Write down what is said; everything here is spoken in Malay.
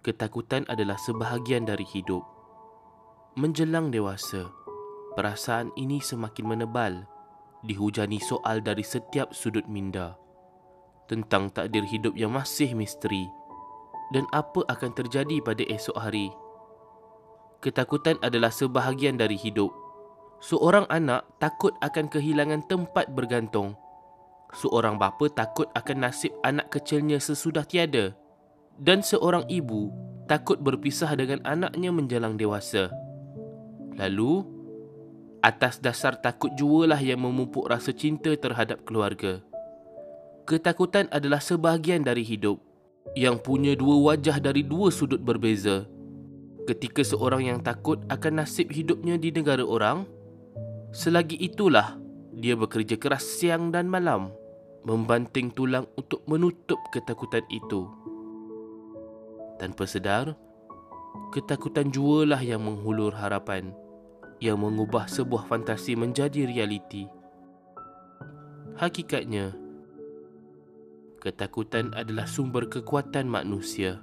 Ketakutan adalah sebahagian dari hidup. Menjelang dewasa, perasaan ini semakin menebal, dihujani soal dari setiap sudut minda tentang takdir hidup yang masih misteri dan apa akan terjadi pada esok hari. Ketakutan adalah sebahagian dari hidup. Seorang anak takut akan kehilangan tempat bergantung. Seorang bapa takut akan nasib anak kecilnya sesudah tiada dan seorang ibu takut berpisah dengan anaknya menjelang dewasa. Lalu, atas dasar takut jualah yang memupuk rasa cinta terhadap keluarga. Ketakutan adalah sebahagian dari hidup yang punya dua wajah dari dua sudut berbeza. Ketika seorang yang takut akan nasib hidupnya di negara orang, selagi itulah dia bekerja keras siang dan malam membanting tulang untuk menutup ketakutan itu. Tanpa sedar, ketakutan jualah yang menghulur harapan yang mengubah sebuah fantasi menjadi realiti. Hakikatnya, ketakutan adalah sumber kekuatan manusia.